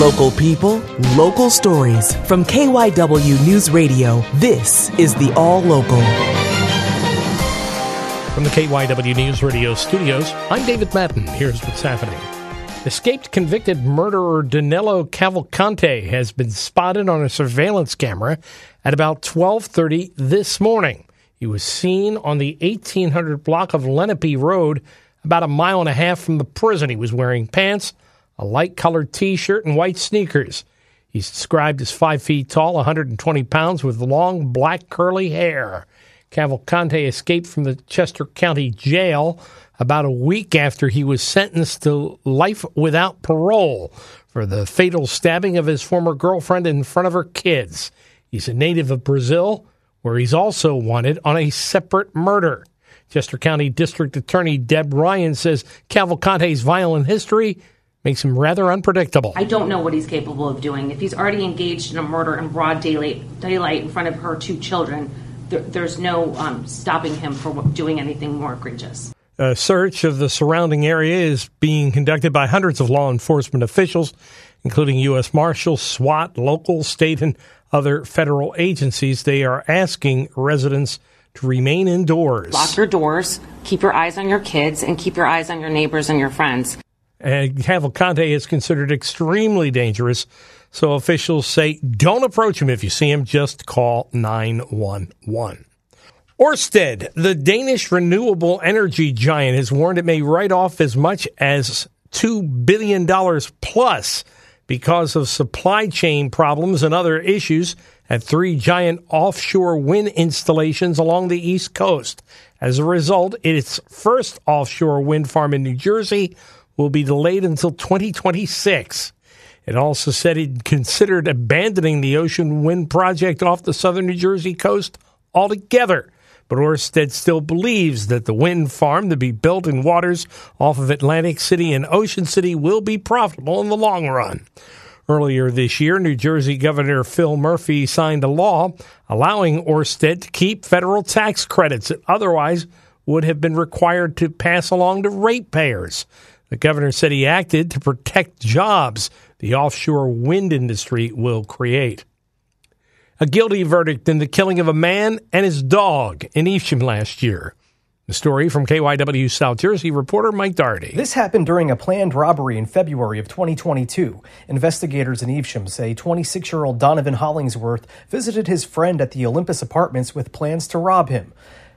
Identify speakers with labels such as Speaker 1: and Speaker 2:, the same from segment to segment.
Speaker 1: Local people, local stories. From KYW News Radio, this is the All Local.
Speaker 2: From the KYW News Radio studios, I'm David Madden. Here's what's happening. Escaped convicted murderer Danilo Cavalcante has been spotted on a surveillance camera at about 12:30 this morning. He was seen on the 1800 block of Lenape Road, about a mile and a half from the prison. He was wearing pants, a light colored t shirt, and white sneakers. He's described as five feet tall, 120 pounds, with long black curly hair. Cavalcante escaped from the Chester County Jail about a week after he was sentenced to life without parole for the fatal stabbing of his former girlfriend in front of her kids. He's a native of Brazil, where he's also wanted on a separate murder. Chester County District Attorney Deb Ryan says Cavalcante's violent history makes him rather unpredictable.
Speaker 3: I don't know what he's capable of doing. If he's already engaged in a murder in broad daylight, daylight in front of her two children, there, there's no um, stopping him from doing anything more egregious.
Speaker 2: A search of the surrounding area is being conducted by hundreds of law enforcement officials, including U.S. Marshals, SWAT, local, state, and other federal agencies. They are asking residents to remain indoors.
Speaker 3: Lock your doors, keep your eyes on your kids, and keep your eyes on your neighbors and your friends.
Speaker 2: And Cavalcante is considered extremely dangerous, so officials say don't approach him if you see him, just call 911. Orsted, the Danish renewable energy giant, has warned it may write off as much as $2 billion plus because of supply chain problems and other issues at three giant offshore wind installations along the East Coast. As a result, its first offshore wind farm in New Jersey will be delayed until 2026. It also said it considered abandoning the Ocean Wind project off the southern New Jersey coast altogether. But Orsted still believes that the wind farm to be built in waters off of Atlantic City and Ocean City will be profitable in the long run. Earlier this year, New Jersey Governor Phil Murphy signed a law allowing Orsted to keep federal tax credits that otherwise would have been required to pass along to ratepayers. The governor said he acted to protect jobs the offshore wind industry will create. A guilty verdict in the killing of a man and his dog in Evesham last year. The story from KYW South Jersey reporter Mike Doherty.
Speaker 4: This happened during a planned robbery in February of 2022. Investigators in Evesham say 26 year old Donovan Hollingsworth visited his friend at the Olympus Apartments with plans to rob him.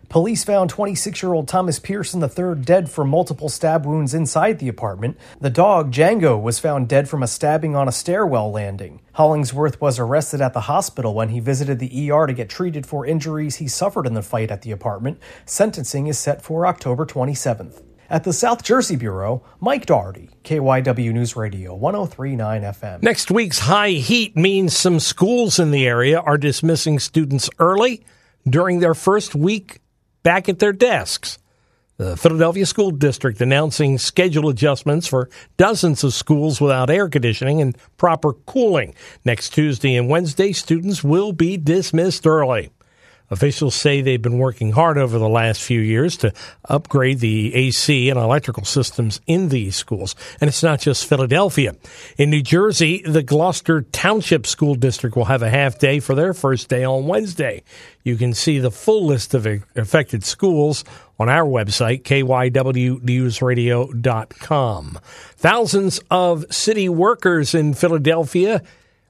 Speaker 4: Police found 26 year old Thomas Pearson III dead from multiple stab wounds inside the apartment. The dog, Django, was found dead from a stabbing on a stairwell landing. Hollingsworth was arrested at the hospital when he visited the ER to get treated for injuries he suffered in the fight at the apartment. Sentencing is set for October 27th. At the South Jersey Bureau, Mike Doherty, KYW News Radio 1039 FM.
Speaker 2: Next week's high heat means some schools in the area are dismissing students early during their first week back at their desks. The Philadelphia School District announcing schedule adjustments for dozens of schools without air conditioning and proper cooling. Next Tuesday and Wednesday, students will be dismissed early. Officials say they've been working hard over the last few years to upgrade the AC and electrical systems in these schools. And it's not just Philadelphia. In New Jersey, the Gloucester Township School District will have a half day for their first day on Wednesday. You can see the full list of affected schools on our website, kywnewsradio.com. Thousands of city workers in Philadelphia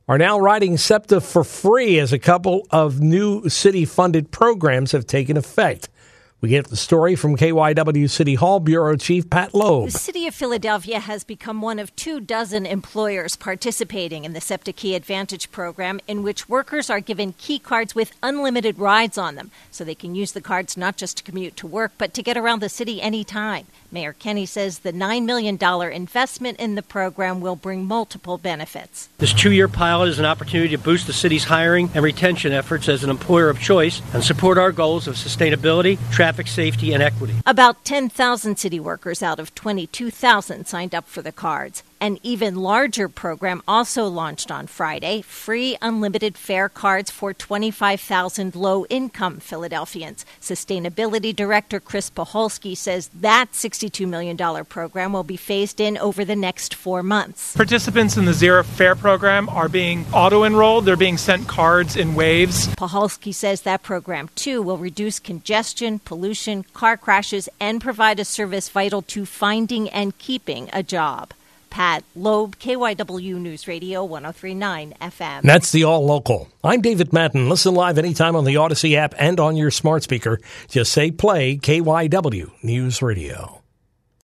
Speaker 2: are now riding SEPTA for free as a couple of new city funded programs have taken effect. We get the story from KYW City Hall Bureau Chief Pat Loeb.
Speaker 5: The City of Philadelphia has become one of two dozen employers participating in the SEPTA Key Advantage program, in which workers are given key cards with unlimited rides on them, so they can use the cards not just to commute to work, but to get around the city anytime. Mayor Kenney says the $9 million investment in the program will bring multiple benefits.
Speaker 6: This two year pilot is an opportunity to boost the city's hiring and retention efforts as an employer of choice and support our goals of sustainability, traffic safety, and equity.
Speaker 5: About 10,000 city workers out of 22,000 signed up for the cards. An even larger program also launched on Friday free unlimited fare cards for 25,000 low income Philadelphians. Sustainability Director Chris Puchalsky says that $62 million program will be phased in over the next four months.
Speaker 7: Participants in the Zero Fare program are being auto enrolled, they're being sent cards in waves.
Speaker 5: Puchalsky says that program, too, will reduce congestion, pollution, car crashes, and provide a service vital to finding and keeping a job. Pat Loeb, KYW News Radio 1039 FM.
Speaker 2: That's the All Local. I'm David Madden. Listen live anytime on the Audacy app and on your smart speaker. Just say play KYW News Radio.